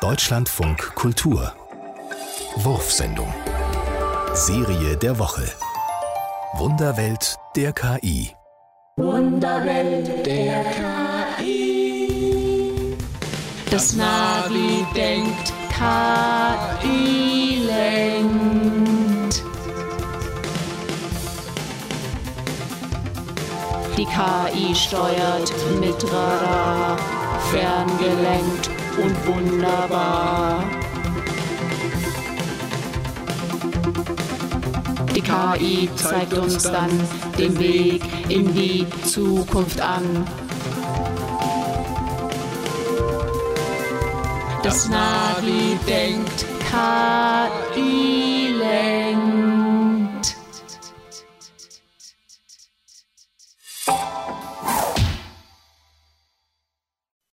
Deutschlandfunk Kultur. Wurfsendung. Serie der Woche. Wunderwelt der KI Wunderwelt der KI Das Navi denkt, KI lenkt. Die KI steuert mit Radar, ferngelenkt und wunderbar. Die KI zeigt uns dann den Weg in die Zukunft an. Das Navi denkt, KI.